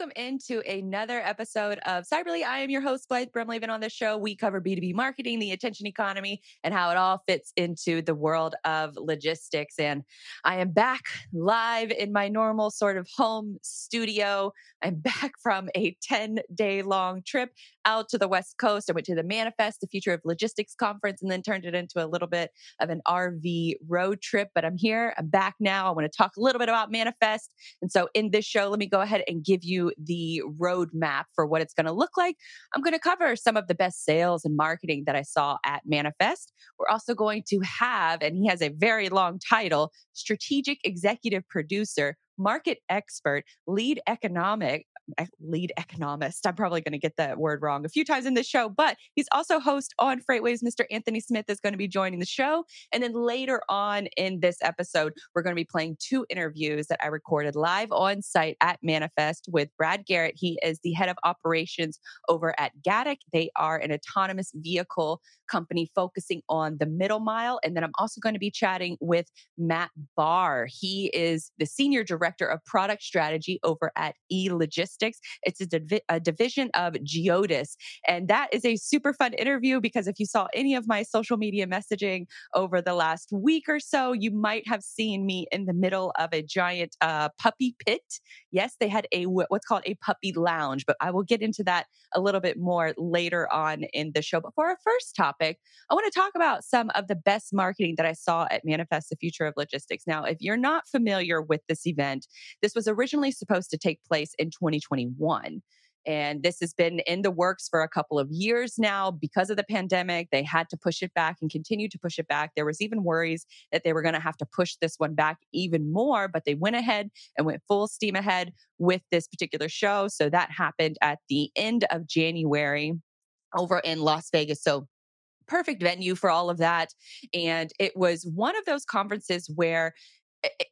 welcome into another episode of Cyberly. I am your host, Blythe Brumley. on this show, we cover B2B marketing, the attention economy, and how it all fits into the world of logistics. And I am back live in my normal sort of home studio. I'm back from a 10 day long trip out to the West Coast. I went to the Manifest, the Future of Logistics conference, and then turned it into a little bit of an RV road trip. But I'm here, I'm back now. I want to talk a little bit about Manifest. And so in this show, let me go ahead and give you the roadmap for what it's going to look like. I'm going to cover some of the best sales and marketing that I saw at Manifest. We're also going to have, and he has a very long title, Strategic Executive Producer market expert, lead economic lead economist. I'm probably going to get that word wrong a few times in this show, but he's also host on Freightwaves. Mr. Anthony Smith is going to be joining the show. And then later on in this episode, we're going to be playing two interviews that I recorded live on site at Manifest with Brad Garrett. He is the head of operations over at Gatik. They are an autonomous vehicle company focusing on the middle mile. And then I'm also going to be chatting with Matt Barr. He is the senior director of Product Strategy over at E Logistics. It's a, divi- a division of Geodis. And that is a super fun interview because if you saw any of my social media messaging over the last week or so, you might have seen me in the middle of a giant uh, puppy pit. Yes, they had a what's called a puppy lounge, but I will get into that a little bit more later on in the show. But for our first topic, I want to talk about some of the best marketing that I saw at Manifest the Future of Logistics. Now, if you're not familiar with this event, event. This was originally supposed to take place in 2021. And this has been in the works for a couple of years now because of the pandemic. They had to push it back and continue to push it back. There was even worries that they were going to have to push this one back even more, but they went ahead and went full steam ahead with this particular show. So that happened at the end of January over in Las Vegas. So perfect venue for all of that. And it was one of those conferences where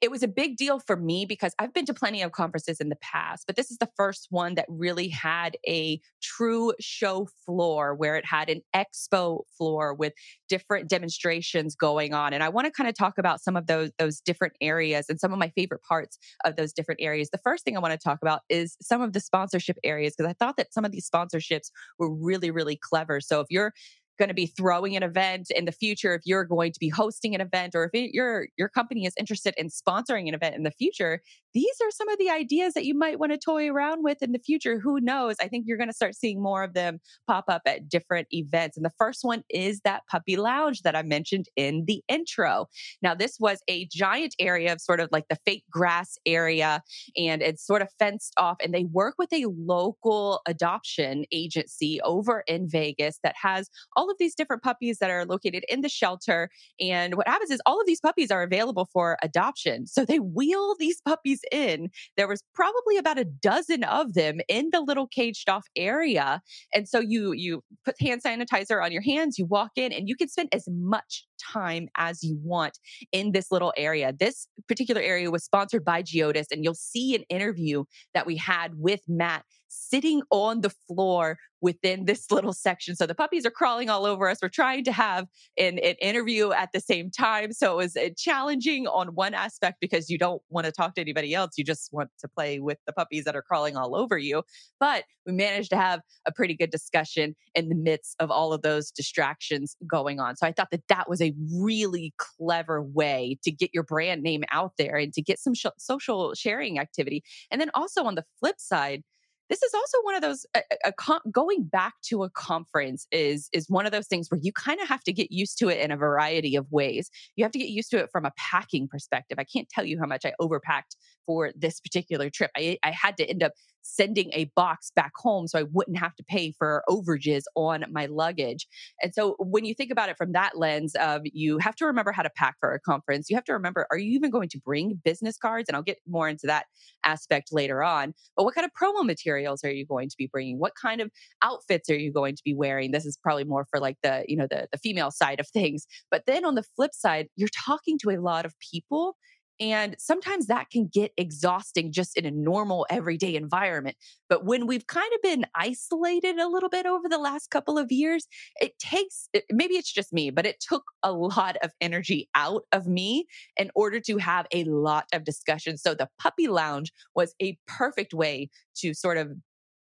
it was a big deal for me because I've been to plenty of conferences in the past, but this is the first one that really had a true show floor where it had an expo floor with different demonstrations going on. And I want to kind of talk about some of those those different areas and some of my favorite parts of those different areas. The first thing I want to talk about is some of the sponsorship areas because I thought that some of these sponsorships were really really clever. So if you're going to be throwing an event in the future, if you're going to be hosting an event, or if it, your your company is interested in sponsoring an event in the future, these are some of the ideas that you might want to toy around with in the future. Who knows? I think you're going to start seeing more of them pop up at different events. And the first one is that puppy lounge that I mentioned in the intro. Now, this was a giant area of sort of like the fake grass area, and it's sort of fenced off. And they work with a local adoption agency over in Vegas that has all of these different puppies that are located in the shelter. And what happens is all of these puppies are available for adoption. So they wheel these puppies in. There was probably about a dozen of them in the little caged off area. And so you you put hand sanitizer on your hands, you walk in and you can spend as much time as you want in this little area. This particular area was sponsored by Geodis and you'll see an interview that we had with Matt sitting on the floor within this little section. So the puppies are crawling all over us. We're trying to have an, an interview at the same time. So it was uh, challenging on one aspect because you don't want to talk to anybody else. You just want to play with the puppies that are crawling all over you. But we managed to have a pretty good discussion in the midst of all of those distractions going on. So I thought that that was a really clever way to get your brand name out there and to get some sh- social sharing activity. And then also on the flip side, this is also one of those a, a, going back to a conference is is one of those things where you kind of have to get used to it in a variety of ways. You have to get used to it from a packing perspective. I can't tell you how much i overpacked for this particular trip i, I had to end up sending a box back home so I wouldn't have to pay for overages on my luggage. And so when you think about it from that lens of you have to remember how to pack for a conference, you have to remember are you even going to bring business cards? And I'll get more into that aspect later on. But what kind of promo materials are you going to be bringing? What kind of outfits are you going to be wearing? This is probably more for like the, you know, the the female side of things. But then on the flip side, you're talking to a lot of people And sometimes that can get exhausting just in a normal everyday environment. But when we've kind of been isolated a little bit over the last couple of years, it takes maybe it's just me, but it took a lot of energy out of me in order to have a lot of discussion. So the puppy lounge was a perfect way to sort of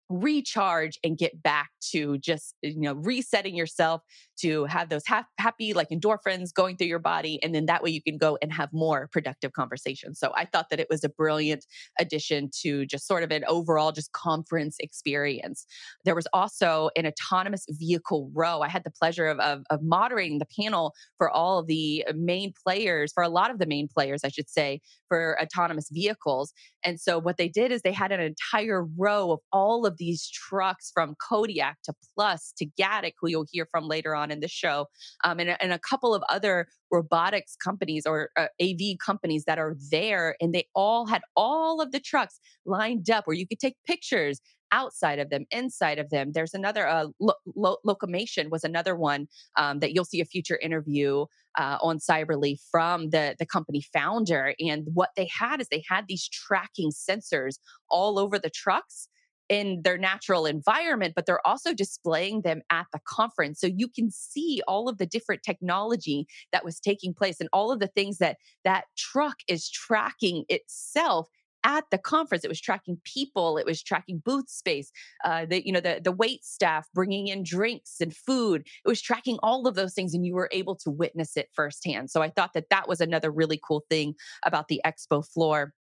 recharge and get back to just eh, you know resetting yourself to have those ha- happy like endorphins going through your body and then that way you can go and have more productive conversations. So i thought that it was a brilliant addition to just sort of an overall just conference experience. There was also an autonomous vehicle row. I had the pleasure of, of, of moderating the panel for all the uh, main players for a lot of the main players i should say for autonomous vehicles. And so what they did is they had an entire row of all of these trucks from Kodiak to Plus to Gatik, who you'll hear from later on in the show, um, and, and, a couple of other robotics companies or uh, AV companies that are there. And they all had all of the trucks lined up where you could take pictures outside of them, inside of them. There's another uh, lo- lo- Locomation was another one um, that you'll see a future interview uh, on Cyberly from the the company founder. And what they had is they had these tracking sensors all over the trucks in their natural environment, but they're also displaying them at the conference. So you can see all of the different technology that was taking place and all of the things that that truck is tracking itself at the conference. It was tracking people. It was tracking booth space. Uh, the you know the the wait staff bringing in drinks and food. It was tracking all of those things, and you were able to witness it firsthand. So I thought that that was another really cool thing about the expo floor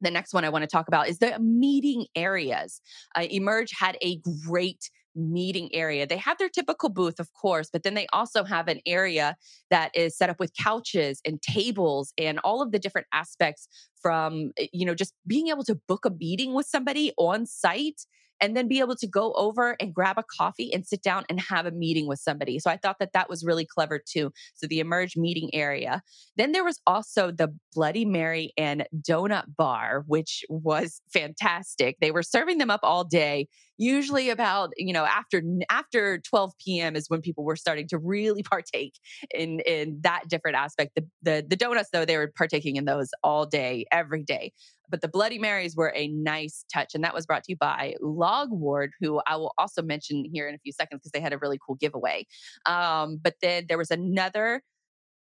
the next one I want to talk about is the meeting areas. Uh, Emerge had a great meeting area. They have their typical booth, of course, but then they also have an area that is set up with couches and tables and all of the different aspects from, eh, you know, just being able to book a meeting with somebody on site and then be able to go over and grab a coffee and sit down and have a meeting with somebody. So I thought that that was really clever too. So the Emerge meeting area. Then there was also the Bloody Mary and Donut Bar, which was fantastic. They were serving them up all day. Usually about you know after after 12 p.m. is when people were starting to really partake in in that different aspect. The the, the donuts though they were partaking in those all day every day. But the Bloody Marys were a nice touch. And that was brought to you by Logward, who I will also mention here in a few seconds because they had a really cool giveaway. Um, but then there was another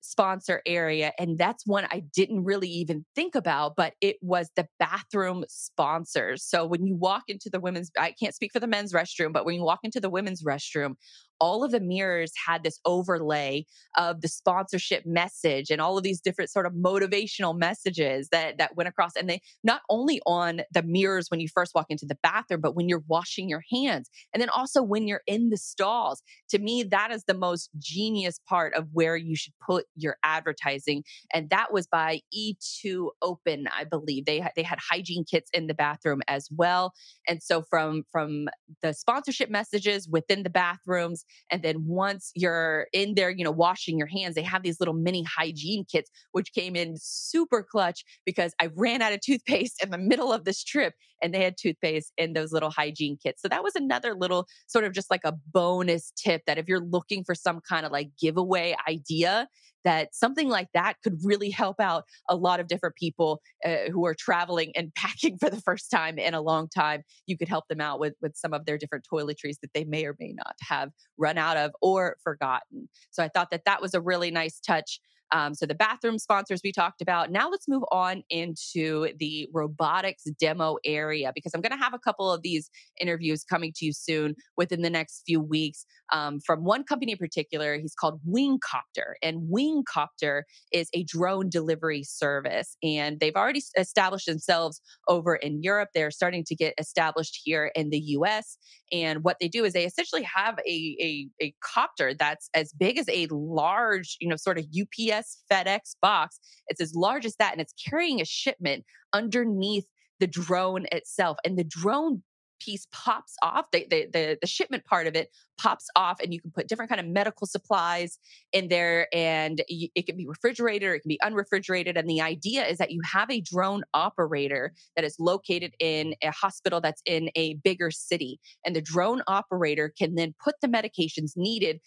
sponsor area. And that's one I didn't really even think about, but it was the bathroom sponsors. So when you walk into the women's, I can't speak for the men's restroom, but when you walk into the women's restroom, all of the mirrors had this overlay of the sponsorship message and all of these different sort of motivational messages that that went across. And they not only on the mirrors when you first walk into the bathroom but when you're washing your hands and then also when you're in the stalls. To me that is the most genius part of where you should put your advertising and that was by E2 Open I believe. They they had hygiene kits in the bathroom as well. And so from from the sponsorship messages within the bathrooms and then once you're in there, you know, washing your hands, they have these little mini hygiene kits, which came in super clutch because I ran out of toothpaste in the middle of this trip and they had toothpaste in those little hygiene kits. So that was another little sort of just like a bonus tip that if you're looking for some kind of like giveaway idea, that something like that could really help out a lot of different people uh, who are traveling and packing for the first time in a long time. You could help them out with with some of their different toiletries that they may or may not have run out of or forgotten. So I thought that that was a really nice touch. Um, so the bathroom sponsors we talked about. Now let's move on into the robotics demo area because I'm going to have a couple of these interviews coming to you soon within the next few weeks um, from one company in particular. He's called Wingcopter, and Wingcopter is a drone delivery service, and they've already established themselves over in Europe. They're starting to get established here in the U.S. And what they do is they essentially have a, a, a copter that's as big as a large, you know, sort of UPS FedEx box. It's as large as that, and it's carrying a shipment underneath the drone itself. And the drone piece pops off the, the, the the shipment part of it pops off and you can put different kind of medical supplies in there and it can be refrigerated or it can be unrefrigerated and the idea is that you have a drone operator that is located in a hospital that's in a bigger city and the drone operator can then put the medications needed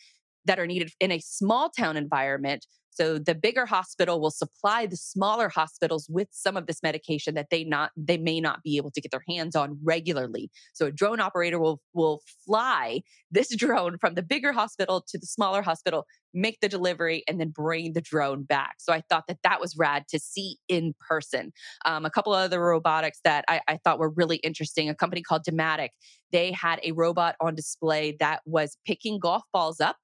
that are needed in a small town environment so the bigger hospital will supply the smaller hospitals with some of this medication that they not they may not be able to get their hands on regularly. So a drone operator will will fly this drone from the bigger hospital to the smaller hospital, make the delivery, and then bring the drone back. So I thought that that was rad to see in person. Um, a couple of other robotics that I, I thought were really interesting. A company called Dematic, they had a robot on display that was picking golf balls up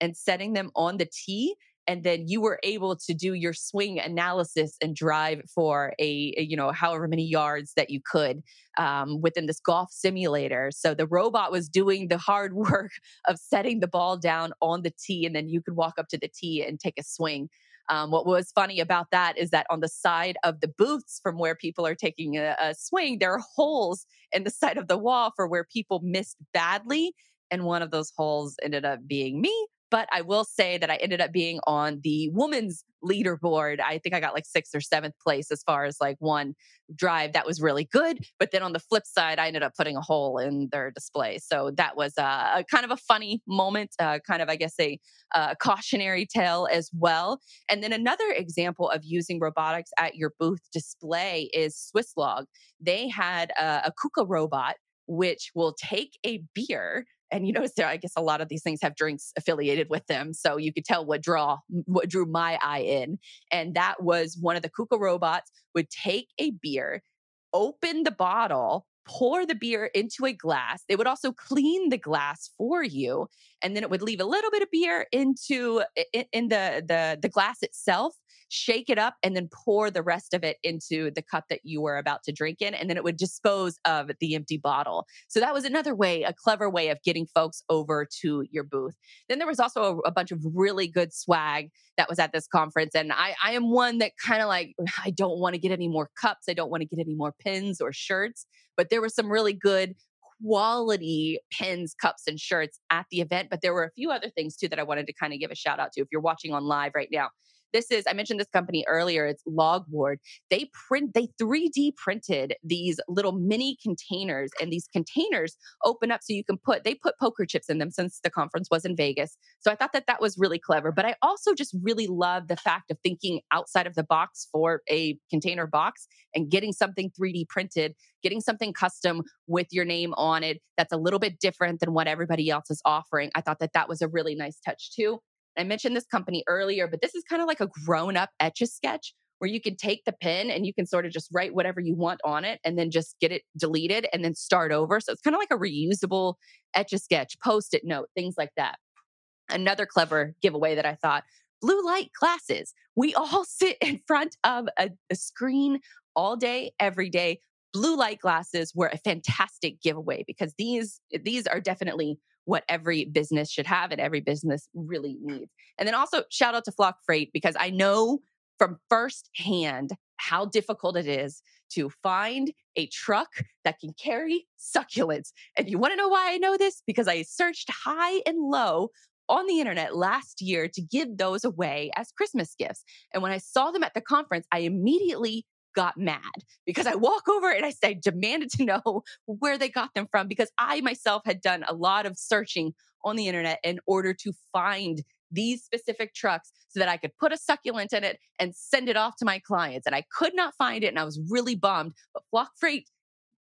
and setting them on the tee and then you were able to do your swing analysis and drive for a, a you know however many yards that you could um, within this golf simulator so the robot was doing the hard work of setting the ball down on the tee and then you could walk up to the tee and take a swing um, what was funny about that is that on the side of the booths from where people are taking a, a swing, there are holes in the side of the wall for where people missed badly. And one of those holes ended up being me. But I will say that I ended up being on the women's leaderboard. I think I got like sixth or seventh place as far as like one drive that was really good. But then on the flip side, I ended up putting a hole in their display. So that was uh, a kind of a funny moment, uh, kind of, I guess, a, a cautionary tale as well. And then another example of using robotics at your booth display is Swisslog. They had a, a KUKA robot which will take a beer and you notice there i guess a lot of these things have drinks affiliated with them so you could tell what draw what drew my eye in and that was one of the kuka robots would take a beer open the bottle pour the beer into a glass they would also clean the glass for you and then it would leave a little bit of beer into in, in the the the glass itself shake it up, and then pour the rest of it into the cup that you were about to drink in. And then it would dispose of the empty bottle. So that was another way, a clever way of getting folks over to your booth. Then there was also a, a bunch of really good swag that was at this conference. And I, I am one that kind of like, I don't want to get any more cups. I don't want to get any more pins or shirts. But there was some really good quality pins, cups, and shirts at the event. But there were a few other things too that I wanted to kind of give a shout out to. If you're watching on live right now, this is, I mentioned this company earlier, it's Logward. They print, they 3D printed these little mini containers, and these containers open up so you can put, they put poker chips in them since the conference was in Vegas. So I thought that that was really clever. But I also just really love the fact of thinking outside of the box for a container box and getting something 3D printed, getting something custom with your name on it that's a little bit different than what everybody else is offering. I thought that that was a really nice touch too. I mentioned this company earlier, but this is kind of like a grown up etch a sketch where you can take the pen and you can sort of just write whatever you want on it and then just get it deleted and then start over. So it's kind of like a reusable etch a sketch, post it note, things like that. Another clever giveaway that I thought blue light glasses. We all sit in front of a, a screen all day, every day. Blue light glasses were a fantastic giveaway because these these are definitely what every business should have and every business really needs. And then also shout out to Flock Freight because I know from firsthand how difficult it is to find a truck that can carry succulents. And you want to know why I know this? Because I searched high and low on the internet last year to give those away as Christmas gifts. And when I saw them at the conference, I immediately got mad because I walk over and I say, demanded to know where they got them from because I myself had done a lot of searching on the internet in order to find these specific trucks so that I could put a succulent in it and send it off to my clients. And I could not find it and I was really bummed. But Flock Freight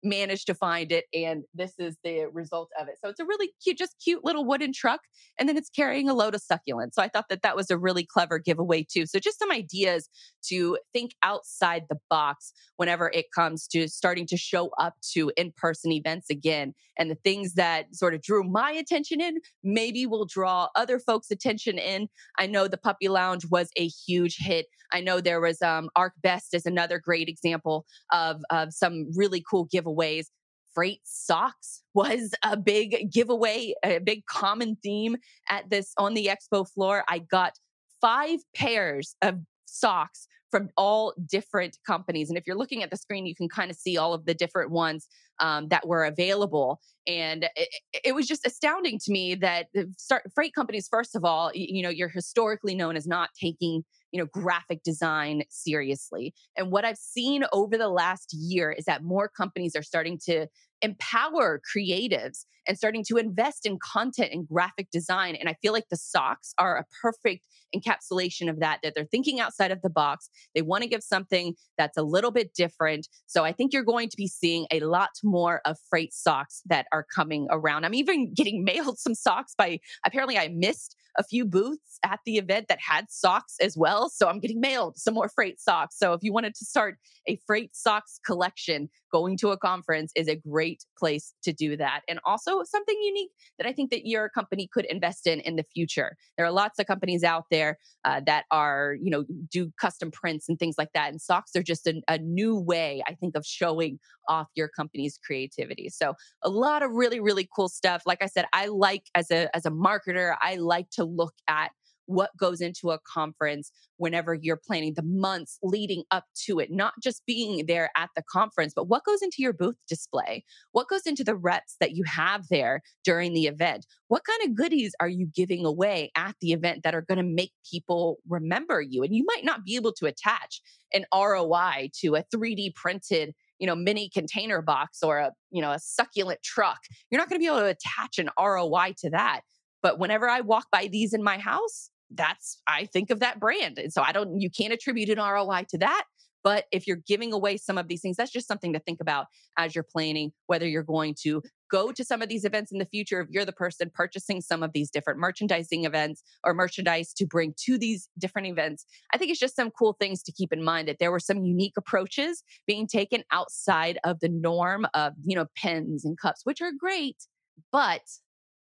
managed to find it and this is the result of it. So it's a really cute just cute little wooden truck and then it's carrying a load of succulents. So i thought that that was a really clever giveaway too. So just some ideas to think outside the box whenever it comes to starting to show up to in-person events again and the things that sort of drew my attention in maybe will draw other folks attention in. I know the puppy lounge was a huge hit. I know there was um arc best is another great example of of some really cool giveaways giveaways. Freight socks was a big giveaway, a big common theme at this on the expo floor. I got five pairs of socks from all different companies. And if you're looking at the screen, you can kind of see all of the different ones um, that were available. And it, it, was just astounding to me that start, freight companies, first of all, you know, you're historically known as not taking you know graphic design seriously. And what i've seen over the last year is that more companies are starting to empower creatives and starting to invest in content and graphic design. And I feel like the socks are a perfect encapsulation of that, that they're thinking outside of the box. They want to give something that's a little bit different. So I think you're going to be seeing a lot more of freight socks that are coming around. I'm even getting mailed some socks by apparently I missed a few booths at the event that had socks as well. So I'm getting mailed some more freight socks. So if you wanted to start a freight socks collection, going to a conference is a great place to do that. And also something unique that I think that your company could invest in in the future. There are lots of companies out there uh, that are, you know, do custom prints and things like that. And socks are just a new way, I think, of showing off your company's creativity. So a lot of really, really cool stuff. Like I said, I like as a as a marketer, I like to look at what goes into a conference whenever you're planning the months leading up to it, not just being there at the conference, but what goes into your booth display? What goes into the reps that you have there during the event? What kind of goodies are you giving away at the event that are going to make people remember you? And you might not be able to attach an ROI to a 3D printed you know mini container box or a you know a succulent truck you're not going to be able to attach an ROI to that but whenever I walk by these in my house, that's I think of that brand. And so I don't you can't attribute an ROI to that. But if you're giving away some of these things, that's just something to think about as you're planning whether you're going to go to some of these events in the future. If you're the person purchasing some of these different merchandising events or merchandise to bring to these different events, I think it's just some cool things to keep in mind that there were some unique approaches being taken outside of the norm of, you know, pens and cups, which are great, but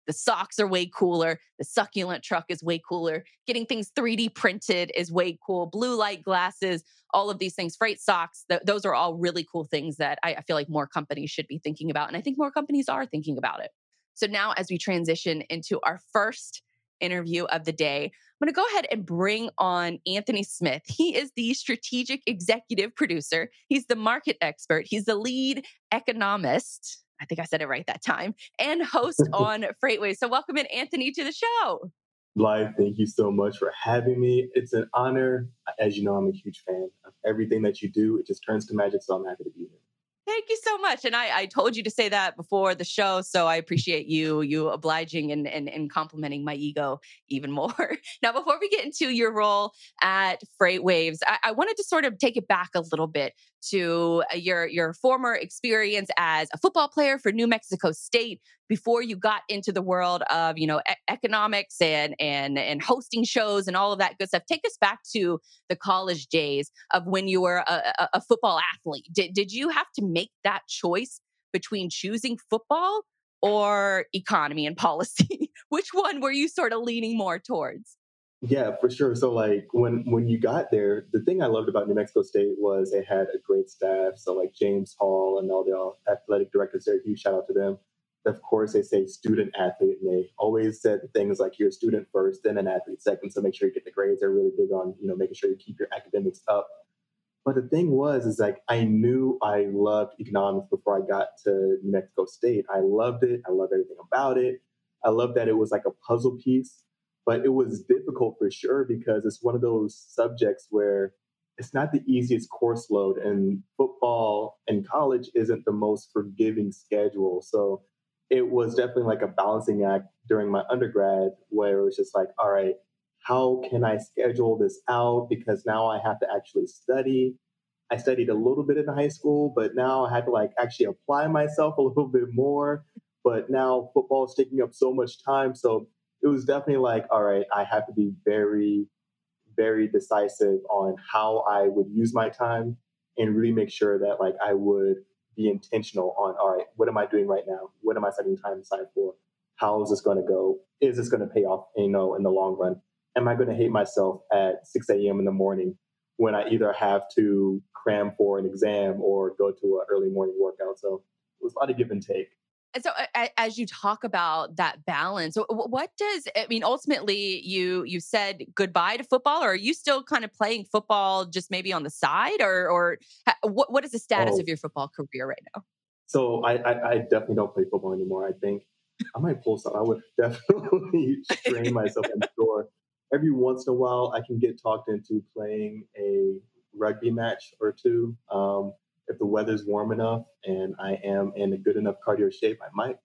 the socks are way cooler. The succulent truck is way cooler. Getting things 3D printed is way cool. Blue light glasses, all of these things, freight socks, th- those are all really cool things that I, I feel like more companies should be thinking about. And I think more companies are thinking about it. So now, as we transition into our first interview of the day, I'm going to go ahead and bring on Anthony Smith. He is the strategic executive producer, he's the market expert, he's the lead economist I think I said it right that time, and host on Freightwaves. So, welcome in, Anthony, to the show. Blythe, thank you so much for having me. It's an honor. As you know, I'm a huge fan of everything that you do. It just turns to magic, so I'm happy to be here. Thank you so much. And I, I told you to say that before the show, so I appreciate you you obliging and, and, and complimenting my ego even more. now, before we get into your role at Freightwaves, I, I wanted to sort of take it back a little bit to uh, your your former experience as a football player for New Mexico State before you got into the world of you know e- economics and and and hosting shows and all of that good stuff. Take us back to the college days of when you were a, a, football athlete. Did did you have to make that choice between choosing football or economy and policy? Which one were you sort of leaning more towards? Yeah, for sure. So like when when you got there, the thing I loved about New Mexico State was they had a great staff. So like James Hall and all the athletic directors there, huge shout out to them. Of course, they say student athlete, and they always said things like you're a student first, then an athlete second. So make sure you get the grades. They're really big on you know making sure you keep your academics up. But the thing was, is like I knew I loved economics before I got to New Mexico State. I loved it. I loved everything about it. I loved that it was like a puzzle piece but it was difficult for sure because it's one of those subjects where it's not the easiest course load and football and college isn't the most forgiving schedule so it was definitely like a balancing act during my undergrad where it was just like all right how can i schedule this out? Because now i have to actually study. I studied a little bit in high school but now i had to like actually apply myself a little bit more. But now football is taking up so much time so it was definitely like, all right, I have to be very, very decisive on how I would use my time and really make sure that like I would be intentional on, all right, what am I doing right now? What am I setting time aside for? How is this going to go? Is this going to pay off, you know, in the long run? Am I going to hate myself at 6 a.m. in the morning when I either have to cram for an exam or go to an early morning workout? So it was a lot of give and take. And so as you talk about that balance, what does I mean ultimately you you said goodbye to football or are you still kind of playing football just maybe on the side or or what what is the status oh. of your football career right now? So I, I, I definitely don't play football anymore. I think I might pull some. I would definitely strain myself. I'm sure every once in a while I can get talked into playing a rugby match or two. Um, if the weather's warm enough and I am in a good enough cardio shape, I might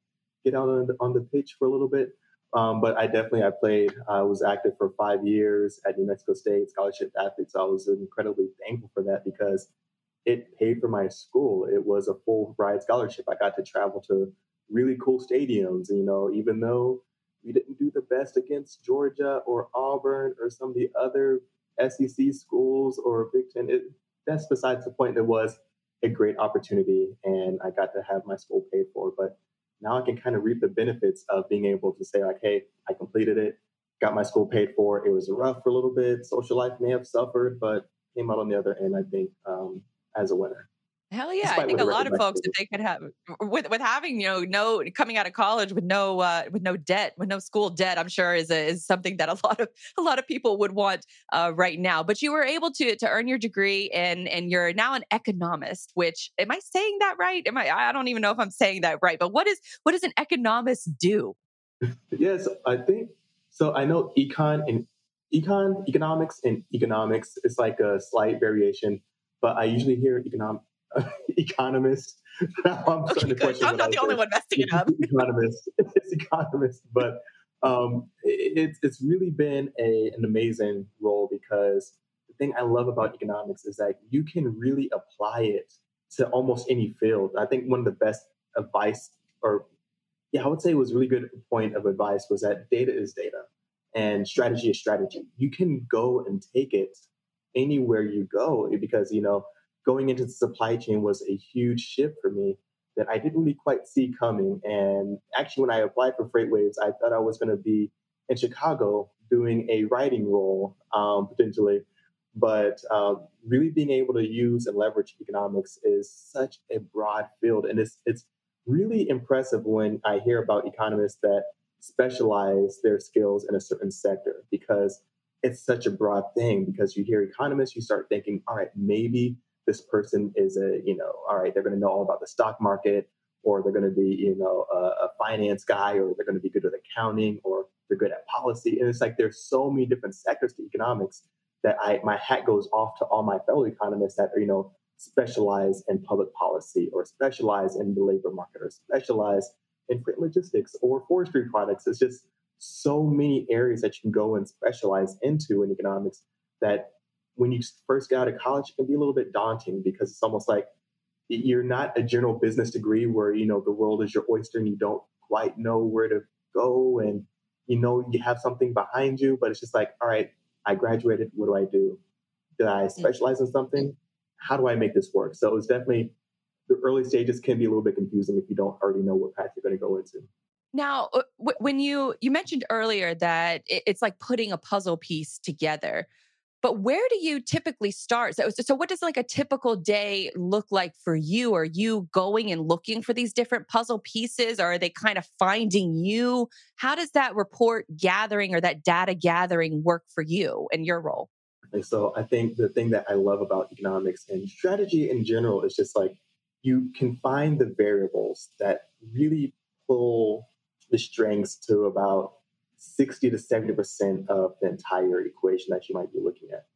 get out on the, on the pitch for a little bit. Um, but I definitely I played. I was active for five years at New Mexico State, scholarship athlete. So I was incredibly thankful for that because it paid for my school. It was a full ride scholarship. I got to travel to really cool stadiums. You know, even though we didn't do the best against Georgia or Auburn or some of the other SEC schools or Big Ten, it, that's besides the point. It was a great opportunity, and I got to have my school paid for. But now I can kind of reap the benefits of being able to say, like, hey, I completed it, got my school paid for. It was rough for a little bit. Social life may have suffered, but came out on the other end, I think, um, as a winner. Hell yeah! I think a lot of folks, if they could have with with having you know no coming out of college with no uh, with no debt, with no school debt, I'm sure is a, is something that a lot of a lot of people would want uh, right now. But you were able to to earn your degree, and and you're now an economist. Which am I saying that right? Am I? I don't even know if I'm saying that right. But what is what does an economist do? yes, I think so. I know econ and econ economics and economics is like a slight variation, but I usually hear economic economist. I'm starting to question. I'm not the only one messing it up. economist, it's economist, but um, it's it's really been a, an amazing role because the thing I love about economics is that you can really apply it to almost any field. I think one of the best advice, or yeah, I would say it was really good point of advice was that data is data and strategy is strategy. You can go and take it anywhere you go because you know going into the supply chain was a huge shift for me that I didn't really quite see coming. And actually, when I applied for FreightWaves, I thought I was going to be in Chicago doing a writing role um, potentially. But uh, really being able to use and leverage economics is such a broad field. And it's, it's really impressive when I hear about economists that specialize their skills in a certain sector because it's such a broad thing. Because you hear economists, you start thinking, all right, maybe this person is a, you know, all right, they're going to know all about the stock market, or they're going to be, you know, a, a finance guy, or they're going to be good with accounting, or they're good at policy. And it's like there's so many different sectors to economics that I my hat goes off to all my fellow economists that you know, specialize in public policy or specialize in the labor market or specialize in freight logistics or forestry products. It's just so many areas that you can go and specialize into in economics that when you first get out of college, it can be a little bit daunting because it's almost like you're not a general business degree where you know the world is your oyster and you don't quite know where to go and you know you have something behind you, but it's just like, all right, I graduated. What do I do? Did I mm. specialize in something? How do I make this work? So it's definitely the early stages can be a little bit confusing if you don't already know what path you're going to go into. Now, uh, when you you mentioned earlier that it's like putting a puzzle piece together. But where do you typically start? So, so what does like a typical day look like for you? Are you going and looking for these different puzzle pieces or are they kind of finding you? How does that report gathering or that data gathering work for you and your role? And so I think the thing that I love about economics and strategy in general is just like you can find the variables that really pull the strings to about 60 to 70% of the entire equation that you might be looking at.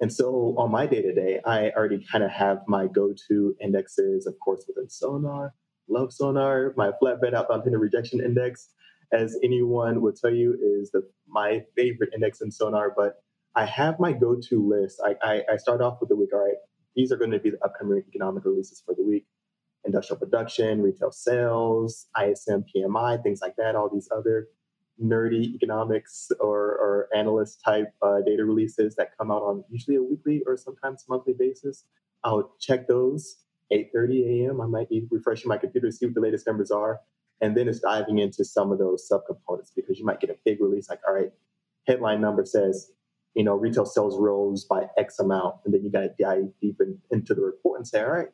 And so on my day to day, I already kind of have my go to indexes, of course, within Sonar, love Sonar, my flatbed outbound tender rejection index, as anyone would tell you, is the, my favorite index in Sonar. But I have my go to list. I, I, I start off with the week, all right, these are going to be the upcoming economic releases for the week industrial production, retail sales, ISM, PMI, things like that, all these other nerdy economics or, or analyst type uh, data releases that come out on usually a weekly or sometimes monthly basis. I'll check those 8:30 a.m. I might be refreshing my computer to see what the latest numbers are, and then it's diving into some of those subcomponents because you might get a big release like, all right, headline number says, you know, retail sales rose by X amount, and then you got to dive deep in, into the report and say, all right,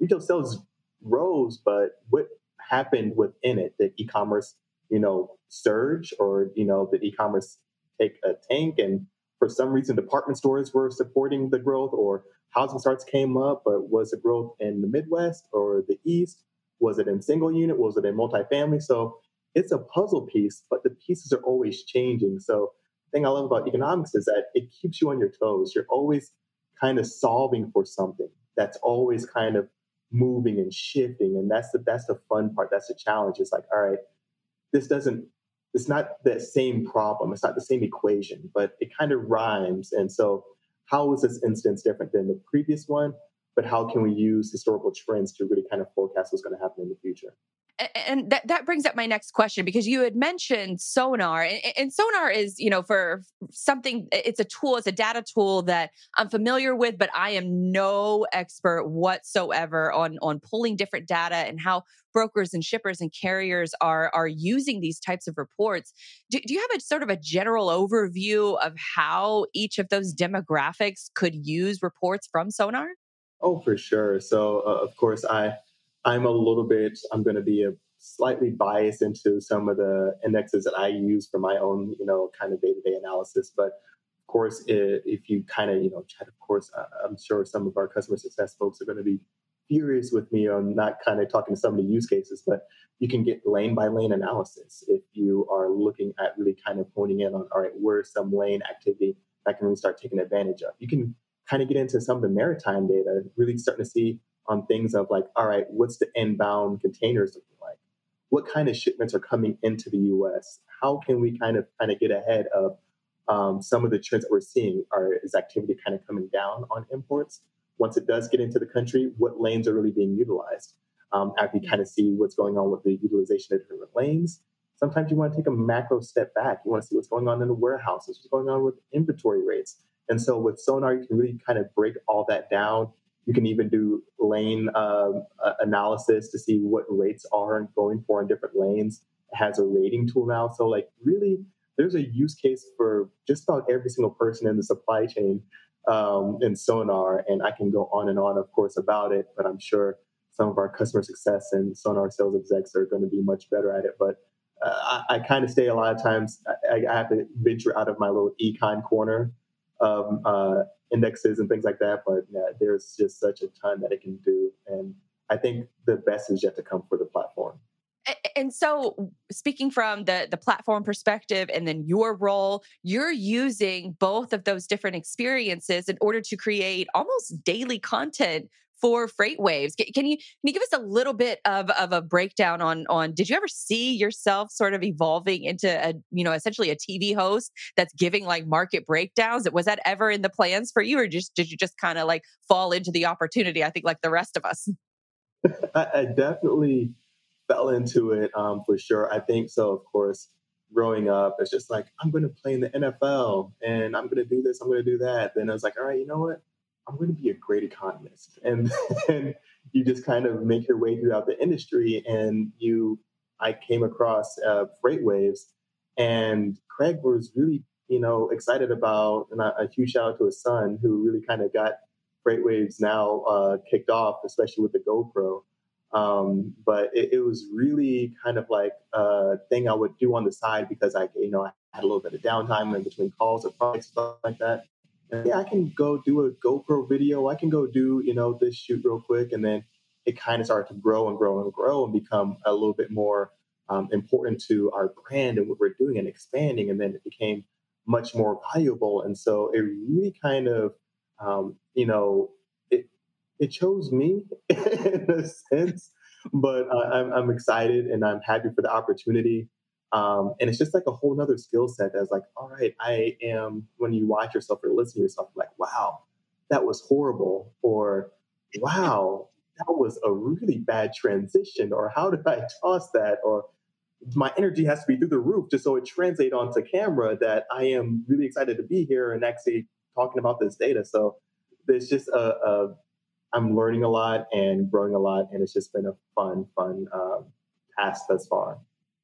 retail sales rose, but what happened within it? Did e-commerce you know, surge or, you know, the e-commerce take a tank and for some reason department stores were supporting the growth or housing starts came up, but was the growth in the Midwest or the East? Was it in single unit? Was it in multifamily? So it's a puzzle piece, but the pieces are always changing. So the thing I love about economics is that it keeps you on your toes. You're always kind of solving for something that's always kind of moving and shifting, and that's the that's the fun part. That's the challenge. It's like, all right, this doesn't. It's not the same problem. It's not the same equation, but it kind of rhymes. And so, how is this instance different than the previous one? But how can we use historical trends to really kind of forecast what's going to happen in the future? And that, that brings up my next question because you had mentioned sonar and, and, sonar is you know for something it's a tool it's a data tool that i'm familiar with but i am no expert whatsoever on on pulling different data and how brokers and shippers and carriers are are using these types of reports. Do, do you have a sort of a general overview of how each of those demographics could use reports from sonar? Oh for sure. So uh, of course i I'm a little bit, I'm going to be a slightly biased into some of the indexes that I use for my own, you know, kind of day to day analysis. But of course, if you kind of, you know, chat, of course, uh, I'm sure some of our customer success folks are going to be furious with me on not kind of talking to some of the use cases, but you can get lane by lane analysis if you are looking at really kind of honing in on, all right, where's some lane activity that can really start taking advantage of. You can kind of get into some of the maritime data, really starting to see on things of like, all right, what's the inbound containers looking like? What kind of shipments are coming into the U.S.? How can we kind of kind of get ahead of um, some of the trends that we're seeing? Are is activity kind of coming down on imports? Once it does get into the country, what lanes are really being utilized? Um, after you kind of see what's going on with the utilization of different lanes, sometimes you want to take a macro step back. You want to see what's going on in the warehouses, what's going on with inventory rates. And so with Sonar, you can really kind of break all that down you can even do lane um, analysis to see what rates are going for in different lanes. It has a rating tool now. So, like, really, there's a use case for just about every single person in the supply chain um, in Sonar. And I can go on and on, of course, about it, but I'm sure some of our customer success and Sonar sales execs are going to be much better at it. But uh, I, I kind of stay a lot of times, I, I, have to venture out of my little econ corner of uh, indexes and things like that. But yeah, there's just such a ton that it can do. And I think the best is yet to come for the platform. And so, speaking from the the platform perspective, and then your role, you're using both of those different experiences in order to create almost daily content for FreightWaves. Can you can you give us a little bit of, of a breakdown on on did you ever see yourself sort of evolving into a you know essentially a TV host that's giving like market breakdowns? Was that ever in the plans for you, or just did you just kind of like fall into the opportunity? I think like the rest of us. I, I definitely fell into it um, for sure. I think so. Of course, growing up, it's just like I'm going to play in the NFL and I'm going to do this, I'm going to do that. Then I was like, all right, you know what? I'm going to be a great economist. And then you just kind of make your way throughout the industry. And you, I came across uh, FreightWaves, and Craig was really, you know, excited about, and a huge shout out to his son who really kind of got FreightWaves now uh, kicked off, especially with the GoPro. Um, but it, it, was really kind of like a thing I would do on the side because I, you know, I had a little bit of downtime in between calls or projects stuff like that yeah, I can go do a GoPro video. I can go do, you know, this shoot real quick. And then it kind of started to grow and grow and grow and become a little bit more um, important to our brand and what we're doing and expanding. And then it became much more valuable. And so it really kind of, um, you know, it, it chose me in a sense, but uh, I'm, I'm excited and I'm happy for the opportunity. Um, and it's just like a whole nother skill set that's like, all right, I am, when you watch yourself or listen to yourself, like, wow, that was horrible. Or, wow, that was a really bad transition. Or, how did I toss that? Or, my energy has to be through the roof just so it translates onto camera that I am really excited to be here and actually talking about this data. So, there's just a, a I'm learning a lot and growing a lot, and it's just been a fun, fun um, task thus far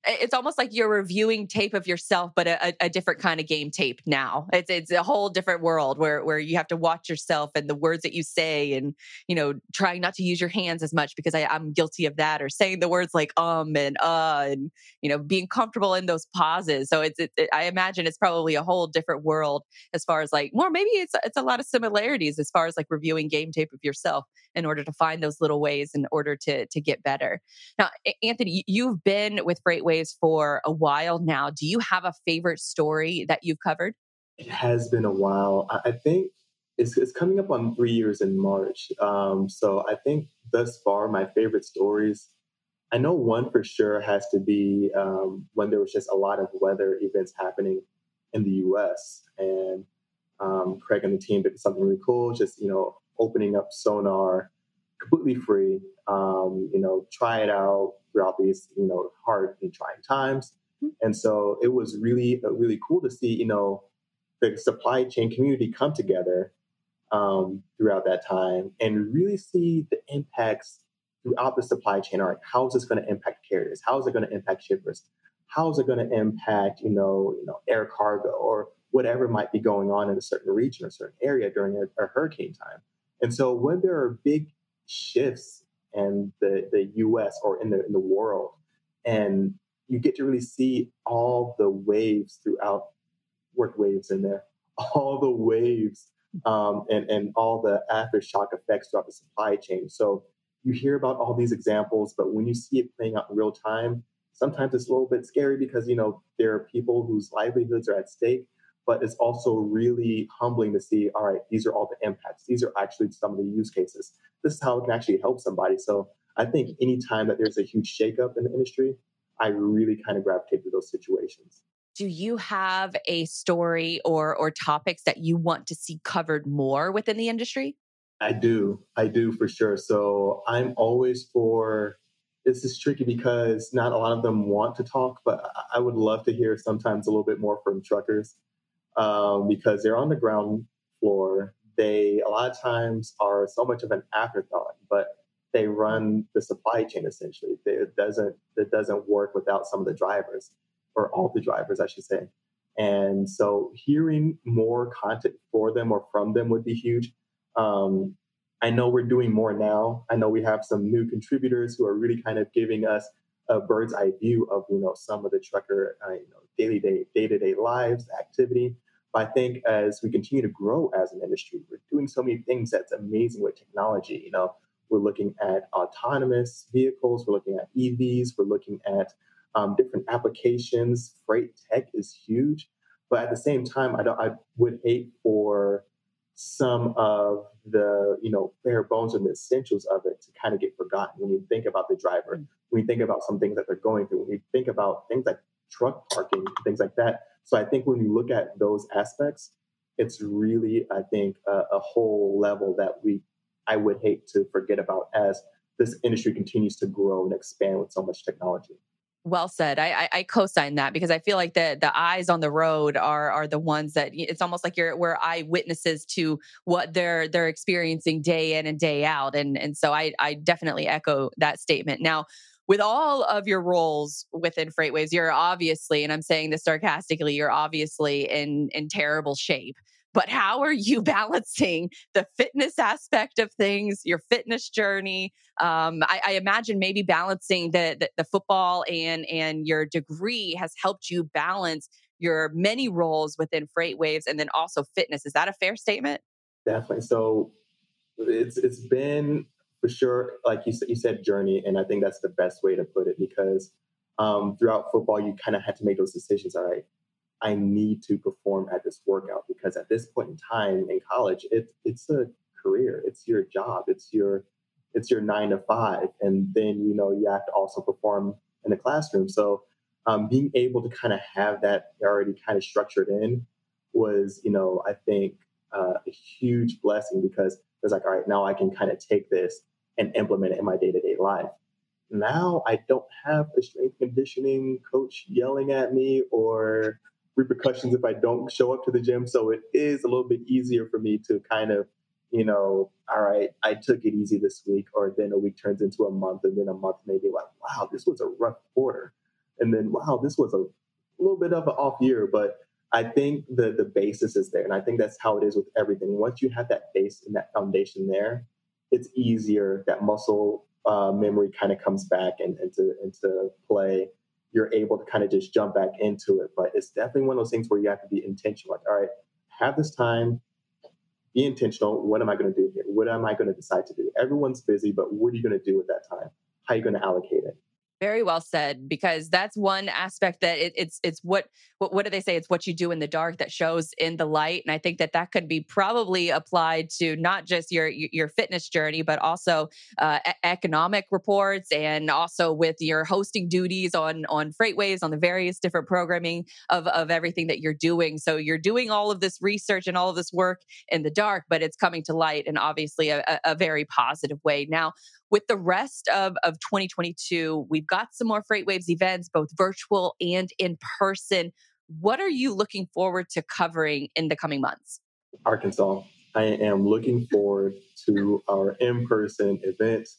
it's almost like you're reviewing tape of yourself, but a, a, different kind of game tape now. It's it's a whole different world where where you have to watch yourself and the words that you say, and you know, trying not to use your hands as much because I, I'm guilty of that, or saying the words like um and uh, and you know, being comfortable in those pauses. So it's it, it, I imagine it's probably a whole different world as far as like, more maybe it's it's a lot of similarities as far as like reviewing game tape of yourself in order to find those little ways in order to to get better. Now, Anthony, you've been with For a while now. Do you have a favorite story that you've covered? It has been a while. I think it's, it's coming up on three years in March. Um, so I think thus far, my favorite stories, I know one for sure has to be um, when there was just a lot of weather events happening in the US. And um, Craig and the team did something really cool, just, you know, opening up sonar completely free, um, you know, try it out throughout these, you know, hard and trying times. Mm-hmm. And so it was really, uh, really cool to see, you know, the supply chain community come together um, throughout that time and really see the impacts throughout the supply chain. All right, how is this going to impact carriers? How is it going to impact shippers? How is it going to impact, you know, you know, air cargo or whatever might be going on in a certain region or certain area during a, a hurricane time? And so when there are big shifts in the, the US or in the in the world, and you get to really see all the waves throughout work waves in there, all the waves um, and, and all the aftershock effects throughout the supply chain. So you hear about all these examples, but when you see it playing out in real time, sometimes it's a little bit scary because you know there are people whose livelihoods are at stake. But it's also really humbling to see. All right, these are all the impacts. These are actually some of the use cases. This is how it can actually help somebody. So I think anytime that there's a huge shakeup in the industry, I really kind of gravitate to those situations do you have a story or or topics that you want to see covered more within the industry? I do. I do for sure. So I'm always for this is tricky because not a lot of them want to talk, but I would love to hear sometimes a little bit more from truckers um, because they're on the ground floor. They a lot of times are so much of an afterthought, but they run the supply chain essentially. It doesn't it doesn't work without some of the drivers or all the drivers, I should say. And so hearing more content for them or from them would be huge. Um, I know we're doing more now. I know we have some new contributors who are really kind of giving us a bird's eye view of you know some of the trucker uh, you know daily day day to day lives activity. But I think as we continue to grow as an industry, we're doing so many things that's amazing with technology. You know, we're looking at autonomous vehicles, we're looking at EVs, we're looking at um, different applications. Freight tech is huge, but at the same time, I don't. I would hate for some of the you know bare bones and the essentials of it to kind of get forgotten when you think about the driver, mm. when you think about some things that they're going through, when you think about things like truck parking, things like that. So I think when you look at those aspects, it's really I think a, a whole level that we I would hate to forget about as this industry continues to grow and expand with so much technology. Well said. I, I, I co-sign that because I feel like the the eyes on the road are are the ones that it's almost like you're we're eyewitnesses to what they're they're experiencing day in and day out, and and so I I definitely echo that statement. Now, with all of your roles within FreightWaves, you're obviously, and I'm saying this sarcastically, you're obviously in in terrible shape but how are you balancing the fitness aspect of things, your fitness journey? Um, I, I, imagine maybe balancing the, the, the football and and your degree has helped you balance your many roles within FreightWaves and then also fitness. Is that a fair statement? Definitely. So it's it's been for sure, like you said, you said journey, and I think that's the best way to put it because um, throughout football, you kind of had to make those decisions. All right, I need to perform at this workout because at this point in time in college, it, it's a career, it's your job, it's your it's your nine to five, and then you know you have to also perform in the classroom. So um, being able to kind of have that already kind of structured in was, you know, I think uh, a huge blessing because it's like, all right, now I can kind of take this and implement it in my day to day life. Now I don't have a strength conditioning coach yelling at me or repercussions if I don't show up to the gym. So it is a little bit easier for me to kind of, you know, all right, I took it easy this week, or then a week turns into a month, and then a month maybe like, wow, this was a rough quarter, and then wow, this was a little bit of an off year, but I think the the basis is there, and I think that's how it is with everything. Once you have that base and that foundation there, it's easier. That muscle uh, memory kind of comes back and into into play you're able to kind of just jump back into it. But it's definitely one of those things where you have to be intentional. Like, all right, have this time, be intentional. What am I going to do here? What am I going to decide to do? Everyone's busy, but what are you going to do with that time? How are you going to allocate it? Very well said, because that's one aspect that it, it's it's what, what what do they say? It's what you do in the dark that shows in the light, and I think that that could be probably applied to not just your your fitness journey, but also uh, economic reports, and also with your hosting duties on on FreightWaves, on the various different programming of of everything that you're doing. So you're doing all of this research and all of this work in the dark, but it's coming to light in obviously a, a very positive way. Now, with the rest of, of 2022, we've got some more FreightWaves events, both virtual and in person. What are you looking forward to covering in the coming months? Arkansas. I am looking forward to our in person events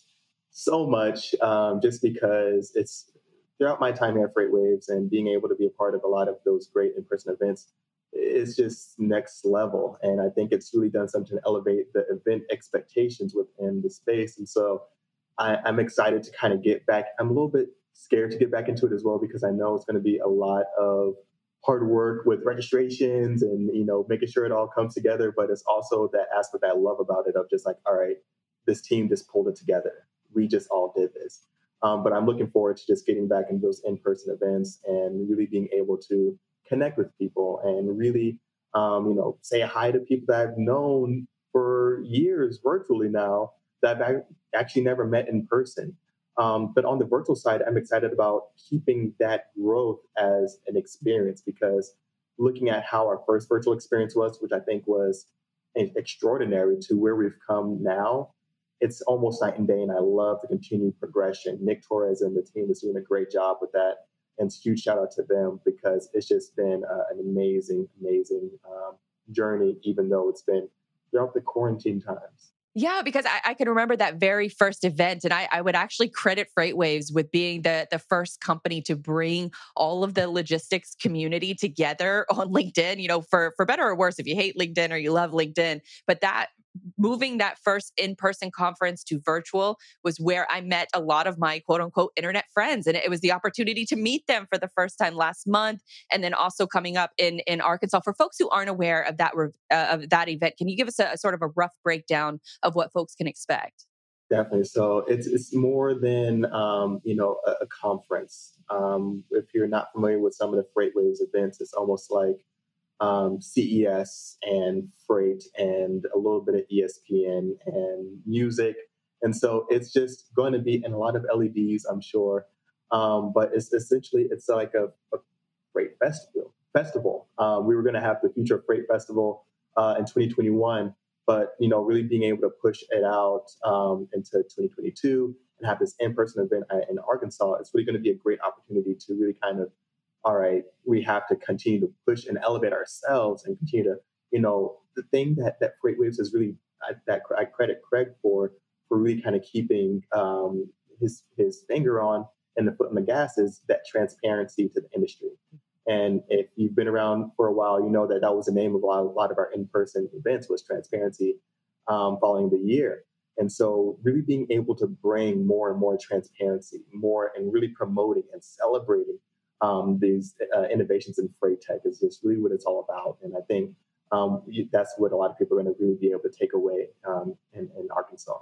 so much um, just because it's throughout my time here at FreightWaves and being able to be a part of a lot of those great in person events is just next level. And I think it's really done something to elevate the event expectations within the space. And so I, I'm excited to kind of get back. I'm a little bit scared to get back into it as well because I know it's going to be a lot of hard work with registrations and you know making sure it all comes together. But it's also that aspect I love about it of just like, all right, this team just pulled it together. We just all did this. Um, but I'm looking forward to just getting back into those in-person events and really being able to connect with people and really, um, you know, say hi to people that I've known for years virtually now that I've actually never met in person. Um, but on the virtual side, I'm excited about keeping that growth as an experience because looking at how our first virtual experience was, which I think was extraordinary to where we've come now, it's almost night and day. And I love the continued progression. Nick Torres and the team is doing a great job with that. And huge shout out to them because it's just been uh, an amazing, amazing um, journey, even though it's been throughout the quarantine times. Yeah, because I, I, can remember that very first event, and I, I, would actually credit FreightWaves with being the the first company to bring all of the logistics community together on LinkedIn. You know, for for better or worse, if you hate LinkedIn or you love LinkedIn, but that moving that first in person conference to virtual was where I met a lot of my quote unquote internet friends. And it was the opportunity to meet them for the first time last month. And then also coming up in, in Arkansas. For folks who aren't aware of that, uh, of that event, can you give us a, a sort of a rough breakdown of what folks can expect? Definitely. So it's it's more than um, you know a, a conference. Um, if you're not familiar with some of the FreightWaves events, it's almost like um, CES and freight and a little bit of ESPN and music. And so it's just going to be in a lot of LEDs, I'm sure. Um, but it's essentially it's like a, a freight festival. Festival. Um, we were going to have the Future Freight Festival uh, in 2021, but you know, really being able to push it out um, into 2022 and have this in-person event in Arkansas, it's really going to be a great opportunity to really kind of all right, we have to continue to push and elevate ourselves and continue to, you know, the thing that that FreightWaves is really that I credit Craig for for really kind of keeping um, his his finger on and the foot on the gas is that transparency to the industry. And if you've been around for a while, you know that that was the name of a lot, a lot of our in-person events was transparency um, following the year. And so, really being able to bring more and more transparency, more and really promoting and celebrating um, these uh, innovations in freight tech is just really what it's all about. And I think um, that's what a lot of people are going to really be able to take away um, in, in Arkansas.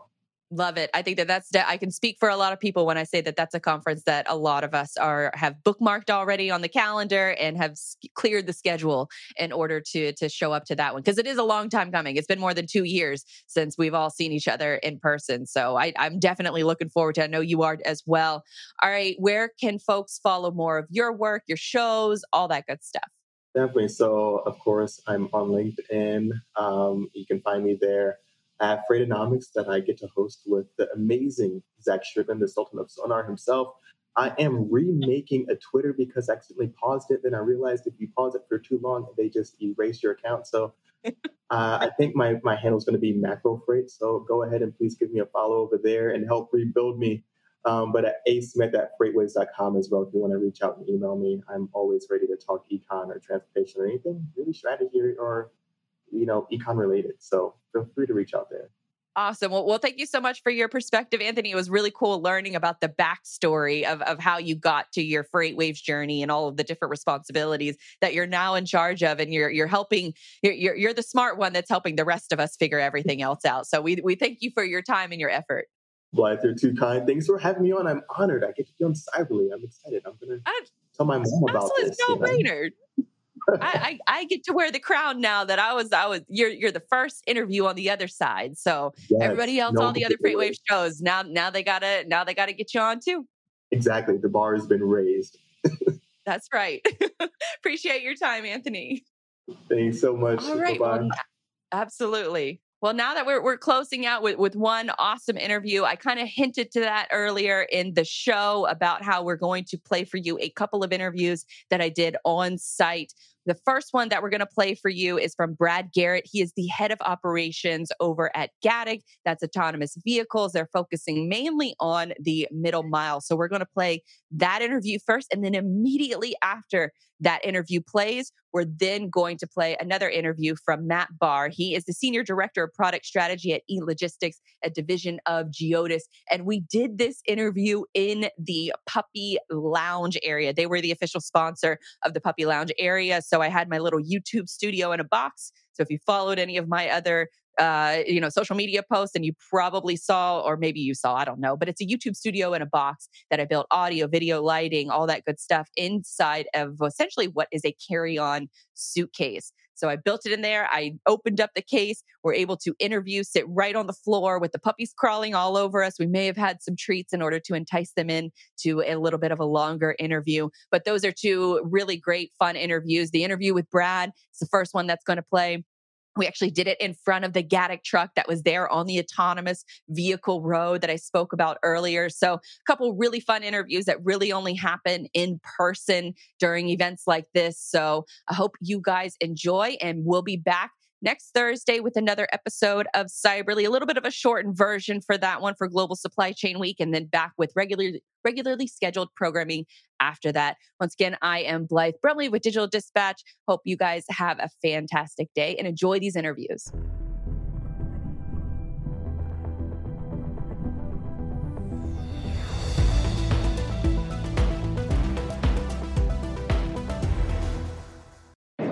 Love it. I think that that's, I can speak for a lot of people when I say that that's a conference that a lot of us are, have bookmarked already on the calendar and have cleared the schedule in order to, to show up to that one. Cause it is a long time coming. It's been more than two years since we've all seen each other in person. So I, I'm definitely looking forward to, it. I know you are as well. All right. Where can folks follow more of your work, your shows, all that good stuff? Definitely. So, of course, I'm on LinkedIn. Um, you can find me there at Freightonomics that I get to host with the amazing Zach Strickland, the Sultan of Sonar himself. I am remaking a Twitter because I accidentally paused it. Then I realized if you pause it for too long, they just erase your account. So uh, I think my, my handle is going to be Macro Freight. So go ahead and please give me a follow over there and help rebuild me. Um, but at asmith at freightwaves.com as well, if you want to reach out and email me, I'm always ready to talk econ or transportation or anything really strategy or you know, econ related. So feel free to reach out there. Awesome. Well, well, thank you so much for your perspective, Anthony. It was really cool learning about the backstory of, of how you got to your FreightWaves journey and all of the different responsibilities that you're now in charge of. And you're you're helping, you're, you're, you're the smart one that's helping the rest of us figure everything else out. So we, we thank you for your time and your effort. Blythe, you're too kind. Thanks for having me on. I'm honored. I get to be on Cyberly. I'm excited. I'm gonna tell my mom about this. No brainer. I, I, I, get to wear the crown now that I was I was you're you're the first interview on the other side. So yes, everybody else no, on the other FreightWaves shows now now they gotta now they gotta get you on too. Exactly. The bar has been raised. That's right. Appreciate your time, Anthony. Thanks so much. All right. Well, absolutely. Well, now that we're, we're closing out with, with one awesome interview, I kind of hinted to that earlier in the show about how we're going to play for you a couple of interviews that I did on site the first one that we're going to play for you is from Brad Gillette. He is the head of operations over at Gatik. That's autonomous vehicles. They're focusing mainly on the middle mile. So we're going to play that interview first. And then immediately after that interview plays, we're then going to play another interview from Matt Barr. He is the senior director of product strategy at E Logistics, a division of Geodis. And we did this interview in the Puppy Lounge area. They were the official sponsor of the Puppy Lounge area. I had my little YouTube studio in a box. So if you followed any of my other uh, you know, social media posts, and you probably saw, or maybe you saw, I don't know, but it's a YouTube studio in a box that I built audio, video, lighting, all that good stuff inside of essentially what is a carry on suitcase. So I built it in there. I opened up the case. We're able to interview, sit right on the floor with the puppies crawling all over us. We may have had some treats in order to entice them in to a little bit of a longer interview. But those are two really great, fun interviews. The interview with Brad is the first one that's going to play. We actually did it in front of the Gatik truck that was there on the autonomous vehicle road that I spoke about earlier. So, a couple really fun interviews that really only happen in person during events like this. So, I hope you guys enjoy, and we'll be back next Thursday with another episode of Cyberly, a little bit of a shortened version for that one for Global Supply Chain Week, and then back with regular, regularly scheduled programming after that. Once again, I am Blythe Brumley with Digital Dispatch. Hope you guys have a fantastic day and enjoy these interviews.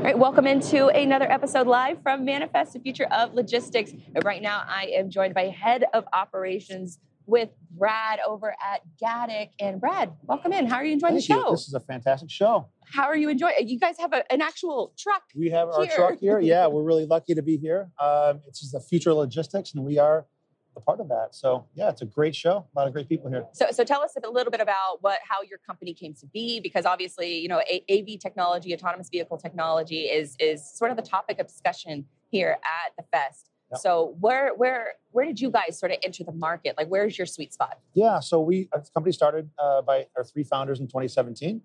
All right, welcome into another episode live from Manifest the Future of Logistics. Right now, I am joined by Head of Operations with Brad over at Gatik. And Brad, welcome in. How are you enjoying Thank the show? You. This is a fantastic show. How are you enjoying? You guys have a, an actual truck. We have here. our truck here. Yeah, we're really lucky to be here. Um, it's the future of logistics, and we are a part of that. So yeah, it's a great show. A lot of great people here. So, so tell us a little bit about what how your company came to be, because obviously, you know, a- AV technology, autonomous vehicle technology, is is sort of the topic of discussion here at the fest. Yep. So where where where did you guys sort of enter the market? Like, where's your sweet spot? Yeah, so we our company started uh, by our three founders in 2017,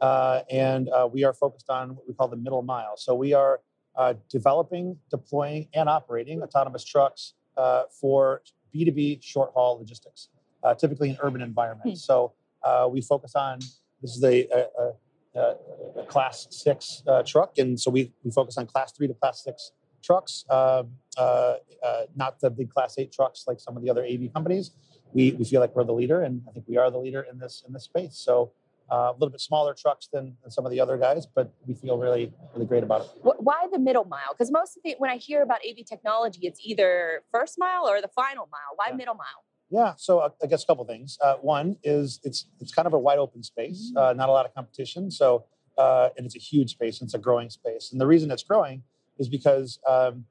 uh, and uh, we are focused on what we call the middle mile. So we are uh, developing, deploying, and operating autonomous trucks uh, for B2B short haul logistics, uh, typically in urban environments. Hmm. So uh, we focus on this is a, a, a, a class six uh, truck, and so we, we focus on class three to class six trucks, um, uh, uh, not the big class eight trucks like some of the other AV companies. We, we feel like we're the leader, and I think we are the leader in this in this space. So uh, a little bit smaller trucks than, than, some of the other guys, but we feel really, really great about it. Why the middle mile? Because most of the, when I hear about AV technology, it's either first mile or the final mile. Why yeah. middle mile? Yeah, so uh, I guess a couple things. Uh, one is it's it's kind of a wide open space, mm-hmm. uh, not a lot of competition. So uh, and it's a huge space, and it's a growing space. And the reason it's growing is because um,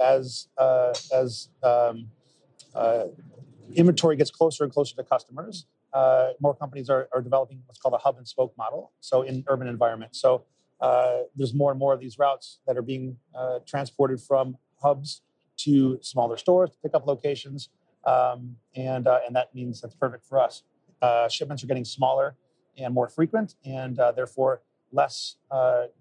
as uh, as um, inventory gets closer and closer to customers, uh, more companies are, are developing what's called a hub and spoke model. So in urban environments, so uh, there's more and more of these routes that are being uh, transported from hubs to smaller stores, to pickup locations, um, and uh, and that means that's perfect for us. Uh, shipments are getting smaller and more frequent, and uh, therefore less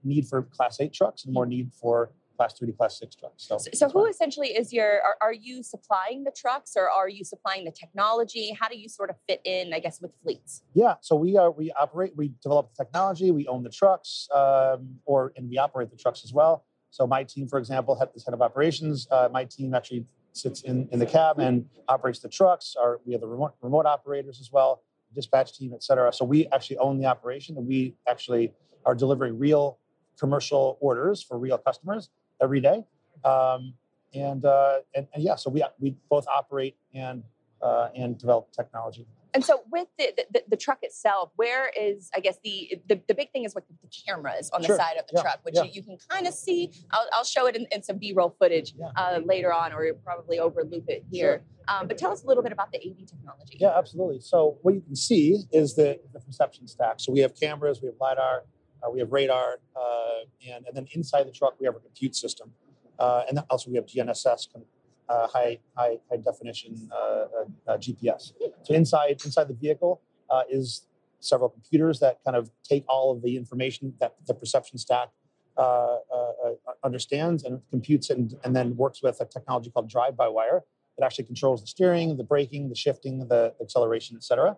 need for Class Eight trucks and more need for class three to class six trucks. So, so, so who essentially is your, are, are, you supplying the trucks or are you supplying the technology? How do you sort of fit in, I guess, with fleets? Yeah, so we are, we operate, we develop the technology, we own the trucks, um, or, and we operate the trucks as well. So my team, for example, this head of operations. Uh, my team actually sits in, in the cab and operates the trucks. Our, we have the remote, remote operators as well, dispatch team, et cetera. So we actually own the operation and we actually are delivering real commercial orders for real customers every day. Um, and, uh, and, and yeah, so we we both operate and uh, and develop technology. And so, with the, the, the truck itself, where is I guess the the, the big thing is what the cameras on the Sure. side of the Yeah, truck, which yeah. you, you can kind of see. I'll, I'll show it in, in some B roll footage Yeah. uh, later on, or probably overloop it here. Um, but tell us a little bit about the AV technology. Yeah, absolutely. So what you can see is the, the perception stack. So we have cameras, we have lidar, uh, we have radar, uh, and, and then inside the truck we have a compute system, uh, and also we have GNSS, uh, high high high definition uh, uh, GPS. So inside inside the vehicle is several computers that kind of take all of the information that the perception stack understands and computes and, and then works with a technology called drive by wire that actually controls the steering, the braking, the shifting, the acceleration, etc.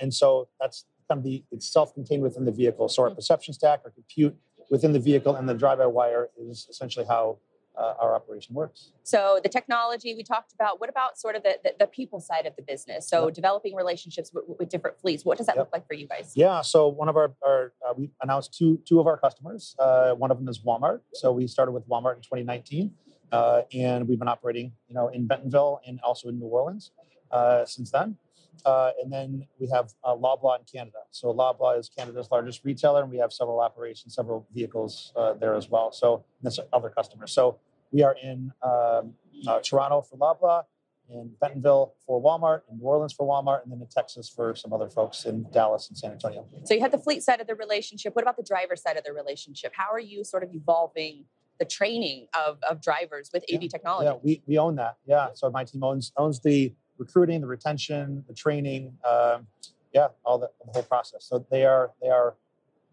And so that's kind of the it's self-contained within the vehicle. So our perception stack, our compute within the vehicle, and the drive-by-wire is essentially how uh, our operation works. So the technology we talked about. What about sort of the, the, the people side of the business? So Yep. developing relationships with, with different fleets. What does that Yep. look like for you guys? Yeah. So one of our, our uh, we announced two two of our customers. Uh, one of them is Walmart. So we started with Walmart in 2019, uh, and we've been operating, you know, in Bentonville and also in New Orleans uh, since then. Uh, and then we have uh, Loblaw in Canada. So Loblaw is Canada's largest retailer, and we have several operations, several vehicles uh, there as well. So that's other customers. So we are in um, uh, Toronto for Loblaw, in Bentonville for Walmart, in New Orleans for Walmart, and then in Texas for some other folks in Dallas and San Antonio. So you had the fleet side of the relationship. What about the driver side of the relationship? How are you sort of evolving the training of, of drivers with AV technology? Yeah, we, we own that. Yeah. So my team owns owns the recruiting, the retention, the training. Um, yeah, all the, the whole process. So they are they are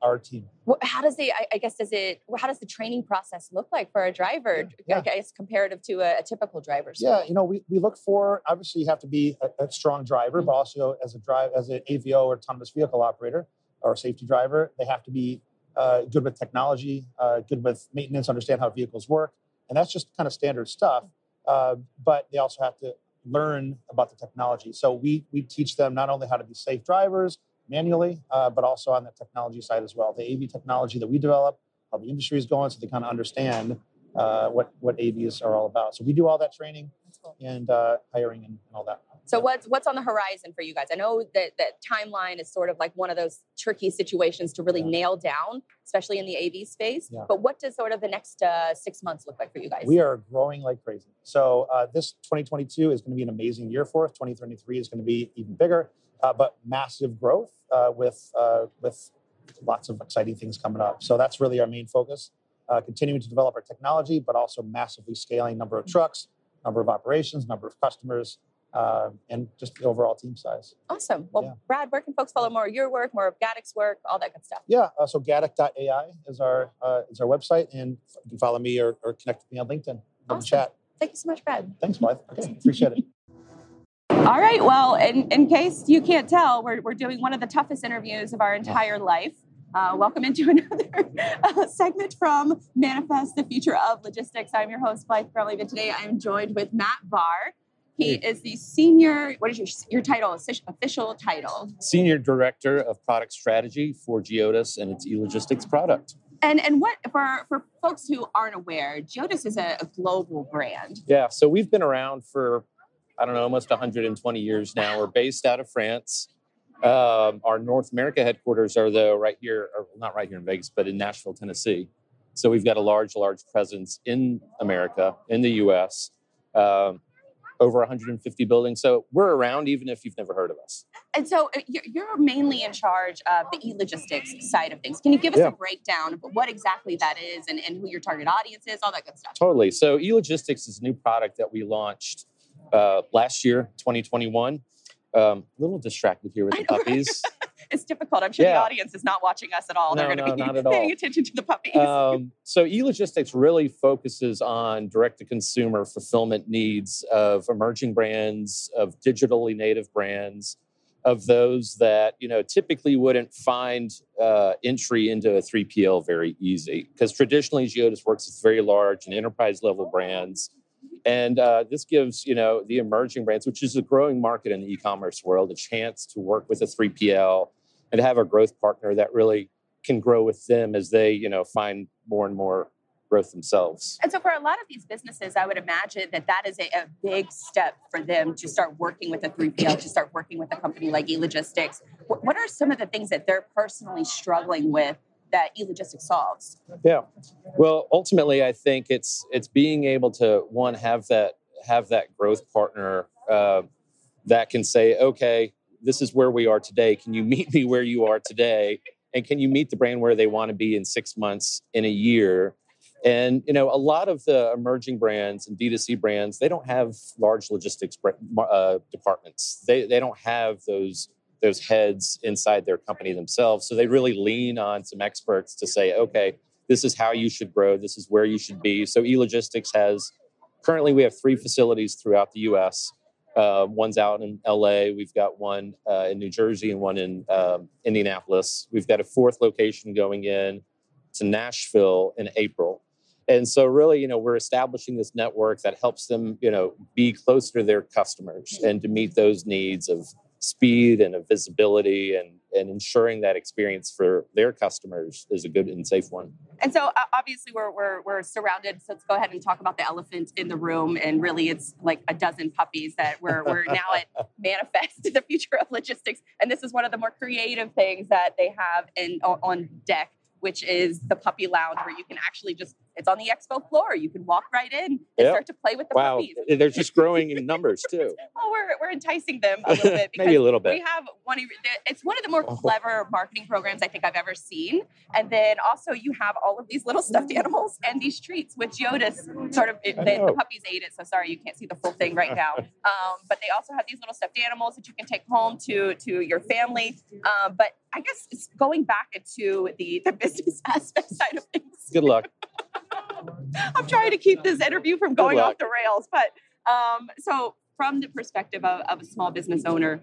our team. Wh- How does the I, I guess does it how does the training process look like for a driver? Yeah. I guess comparative to a, a typical driver. Yeah, you know, we, we look for obviously you have to be a, a strong driver, but also as a drive as an AVO or autonomous vehicle operator or safety driver, they have to be uh, good with technology, uh, good with maintenance, understand how vehicles work, and that's just kind of standard stuff. Uh, but they also have to learn about the technology. So we we teach them not only how to be safe drivers manually, uh, but also on the technology side as well. The AV technology that we develop, how the industry is going, so they kind of understand uh, what what AVs are all about. So we do all that training and uh, hiring and, all that. So what's what's on the horizon for you guys? I know that that timeline is sort of like one of those tricky situations to really Yeah. nail down, especially in the AV space. Yeah. But what does sort of the next uh, six months look like for you guys? We are growing like crazy. So uh, this 2022 is going to be an amazing year for us. 2023 is going to be even bigger, uh, but massive growth uh, with uh, with lots of exciting things coming up. So that's really our main focus. Uh, continuing to develop our technology, but also massively scaling number of trucks, number of operations, number of customers, uh, and just the overall team size. awesome. Well, Yeah. Brad, where can folks follow more of your work, more of Gatik's work, all that good stuff? Yeah, uh, so Gatik.ai is our uh, is our website, and you can follow me or, or connect with me on LinkedIn. Awesome. chat. Thank you so much, Brad. Thanks, Blythe. Okay, appreciate it. All right. Well, in, in case you can't tell, we're, we're doing one of the toughest interviews of our entire life. Uh, welcome into another uh, segment from Manifest the Future of Logistics. I'm your host, Blythe Brumley, but today I am joined with Matt Barr. He is the senior, what is your, your title, official title? Senior Director of Product Strategy for Geodis and its e-logistics product. And and what, for, for folks who aren't aware, Geodis is a, a global brand. Yeah, so we've been around for, I don't know, almost 120 years now. We're based out of France. Um, our North America headquarters are, though, right here, or not right here in Vegas, but in Nashville, Tennessee. So we've got a large, large presence in America, in the US, um, over 150 buildings. So we're around even if you've never heard of us. And so uh, you're, you're mainly in charge of the e-logistics side of things. Can you give us Yeah. a breakdown of what exactly that is and, and who your target audience is, all that good stuff? Totally. So e-logistics is a new product that we launched uh, last year, 2021. Um, a little distracted here with the puppies. It's difficult. I'm sure the audience is not watching us at all. They're going to no, be paying attention to the puppies. um, so e-logistics really focuses on direct-to-consumer fulfillment needs of emerging brands, of digitally native brands, of those that you know typically wouldn't find uh, entry into a 3PL very easy because traditionally Geodis works with very large and enterprise level brands. And uh, this gives you know the emerging brands, which is a growing market in the e-commerce world, a chance to work with a 3PL and have a growth partner that really can grow with them as they you know find more and more growth themselves. And so, for a lot of these businesses, I would imagine that that is a, a big step for them to start working with a 3PL, to start working with a company like eLogistics. What, what are some of the things that they're personally struggling with that eLogistics solves? Yeah. Well, ultimately, I think it's it's being able to one have that have that growth partner uh, that can say, okay, this is where we are today. Can you meet me where you are today? And can you meet the brand where they want to be in six months, in a year? And you know, a lot of the emerging brands and D2C brands, they don't have large logistics uh, departments. They they don't have those those heads inside their company themselves. So they really lean on some experts to say, okay, this is how you should grow. This is where you should be. So eLogistics has currently we have three facilities throughout the U.S. Uh, one's out in LA. We've got one uh, in New Jersey and one in um, Indianapolis. We've got a fourth location going in to Nashville in April. And so, really, you know, we're establishing this network that helps them, you know, be closer to their customers and to meet those needs of speed and of visibility and and ensuring that experience for their customers is a good and safe one. And so uh, obviously we're, we're, we're surrounded. So let's go ahead and talk about the elephant in the room. And really it's like a dozen puppies that we're, we're now at manifest the future of logistics. And this is one of the more creative things that they have in on deck which is the puppy lounge where you can actually just it's on the expo floor. You can walk right in and yep. start to play with the wow. puppies. They're just growing in numbers too. well, we're, we're enticing them a little bit. Maybe a little bit. We have one. It's one of the more oh. clever marketing programs I think I've ever seen. And then also you have all of these little stuffed animals and these treats, which Geodis sort of the, the, puppies ate it. So sorry, you can't see the full thing right now. Um, but they also have these little stuffed animals that you can take home to to your family. Um, but I guess it's going back into the the business aspect side of things. Good luck. I'm trying to keep this interview from going off the rails, but um, so from the perspective of, of, a small business owner,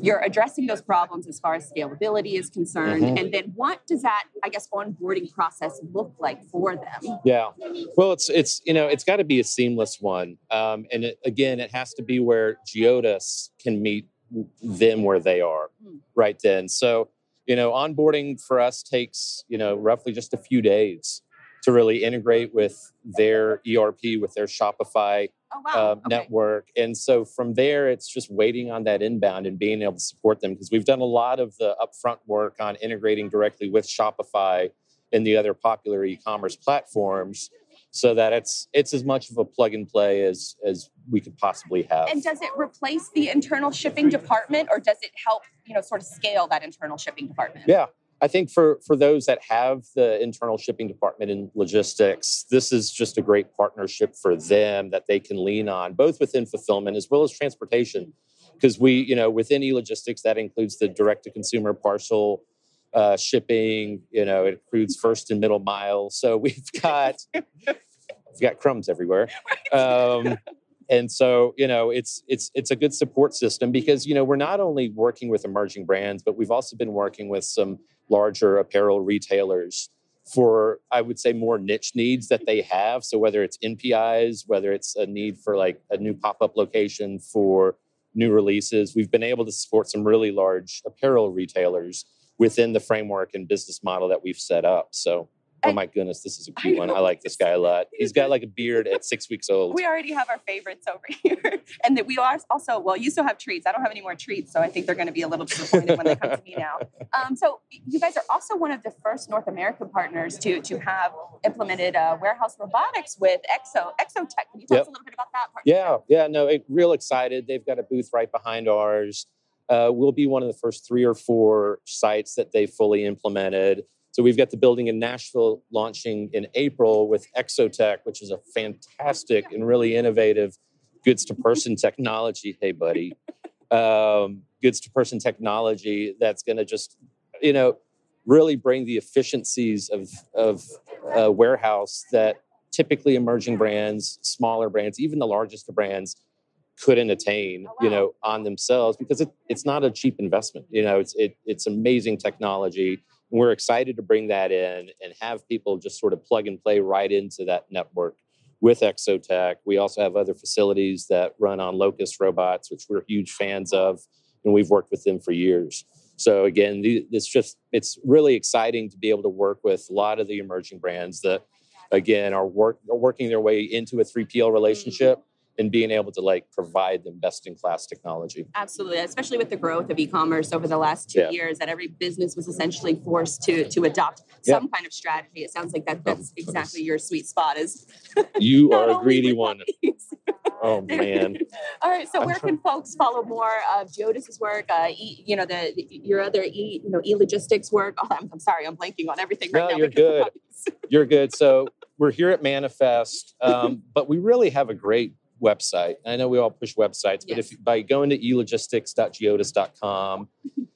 you're addressing those problems as far as scalability is concerned. Mm-hmm. And then what does that, I guess, onboarding process look like for them? Yeah. Well, it's, it's you know, it's got to be a seamless one. Um, and it, again, it has to be where Geodis can meet them where they are mm. right then. So, you know, onboarding for us takes, you know, roughly just a few days to really integrate with their ERP, with their Shopify oh, wow. uh, okay. network. And so from there, it's just waiting on that inbound and being able to support them because we've done a lot of the upfront work on integrating directly with Shopify and the other popular e-commerce platforms so that it's it's as much of a plug and play as as we could possibly have. And does it replace the internal shipping department or does it help, you know, sort of scale that internal shipping department? Yeah. I think for for those that have the internal shipping department in logistics, this is just a great partnership for them that they can lean on, both within fulfillment as well as transportation. Because we, you know, within e-logistics, that includes the direct to consumer parcel uh, shipping. You know, it includes first and middle mile. So we've got we've got crumbs everywhere. Um, and so you know it's it's it's a good support system because you know we're not only working with emerging brands but we've also been working with some larger apparel retailers for i would say more niche needs that they have so whether it's npis whether it's a need for like a new pop-up location for new releases we've been able to support some really large apparel retailers within the framework and business model that we've set up so Oh my goodness, this is a cute I one. I like this guy a lot. He's got like a beard at six weeks old. We already have our favorites over here. And that we are also, well, you still have treats. I don't have any more treats, so I think they're going to be a little disappointed when they come to me now. Um, so you guys are also one of the first North American partners to to have implemented uh, warehouse robotics with Exo Exotec. Can you tell yep. us a little bit about that? Yeah, yeah, no, it, real excited. They've got a booth right behind ours. Uh, we'll be one of the first three or four sites that they fully implemented. So we've got the building in Nashville launching in April with Exotec, which is a fantastic and really innovative goods to person technology. Hey, buddy. Um, goods to person technology that's going to just, you know, really bring the efficiencies of, of a warehouse that typically emerging brands, smaller brands, even the largest brands couldn't attain, oh, wow. you know, on themselves because it, it's not a cheap investment. You know, it's it, it's amazing technology we're excited to bring that in and have people just sort of plug and play right into that network with Exotec. We also have other facilities that run on Locus robots, which we're huge fans of, and we've worked with them for years. So again, it's just it's really exciting to be able to work with a lot of the emerging brands. that, again are work are working their way into a 3PL mm-hmm. relationship and being able to like provide them best in class technology. Absolutely, especially with the growth of e-commerce over the last two Yeah. years, that every business was essentially forced to to adopt Yeah. some kind of strategy. It sounds like that that's exactly your sweet spot. Is You are a greedy one. Oh man. All right, so where can folks follow more of Geodis's work? Uh, e, you know, the, the- your other e, you know, e logistics work. Oh, I'm, I'm sorry, I'm blanking on everything right No, now. you're good. You're good. So we're here at Manifest, um, but we really have a great website. I know we all push websites, but Yes. if by going to elogistics.geodis.com,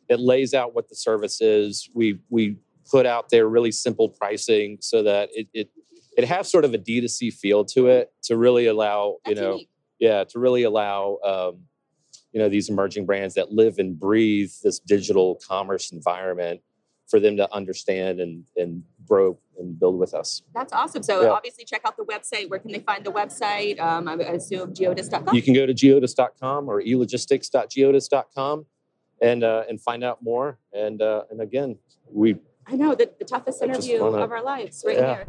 it lays out what the service is. We we put out there really simple pricing so that it it it has sort of a D2C feel to it to really allow you know unique. yeah to really allow um, you know these emerging brands that live and breathe this digital commerce environment for them to understand and and grow and build with us. That's awesome. So Yeah. obviously, check out the website. Where can they find the website? Um, I assume geodis.com. You can go to geodis.com or elogistics.geodis.com and uh, and find out more. And uh, and again, we I know the, the toughest interview wanna- of our lives right Yeah. here.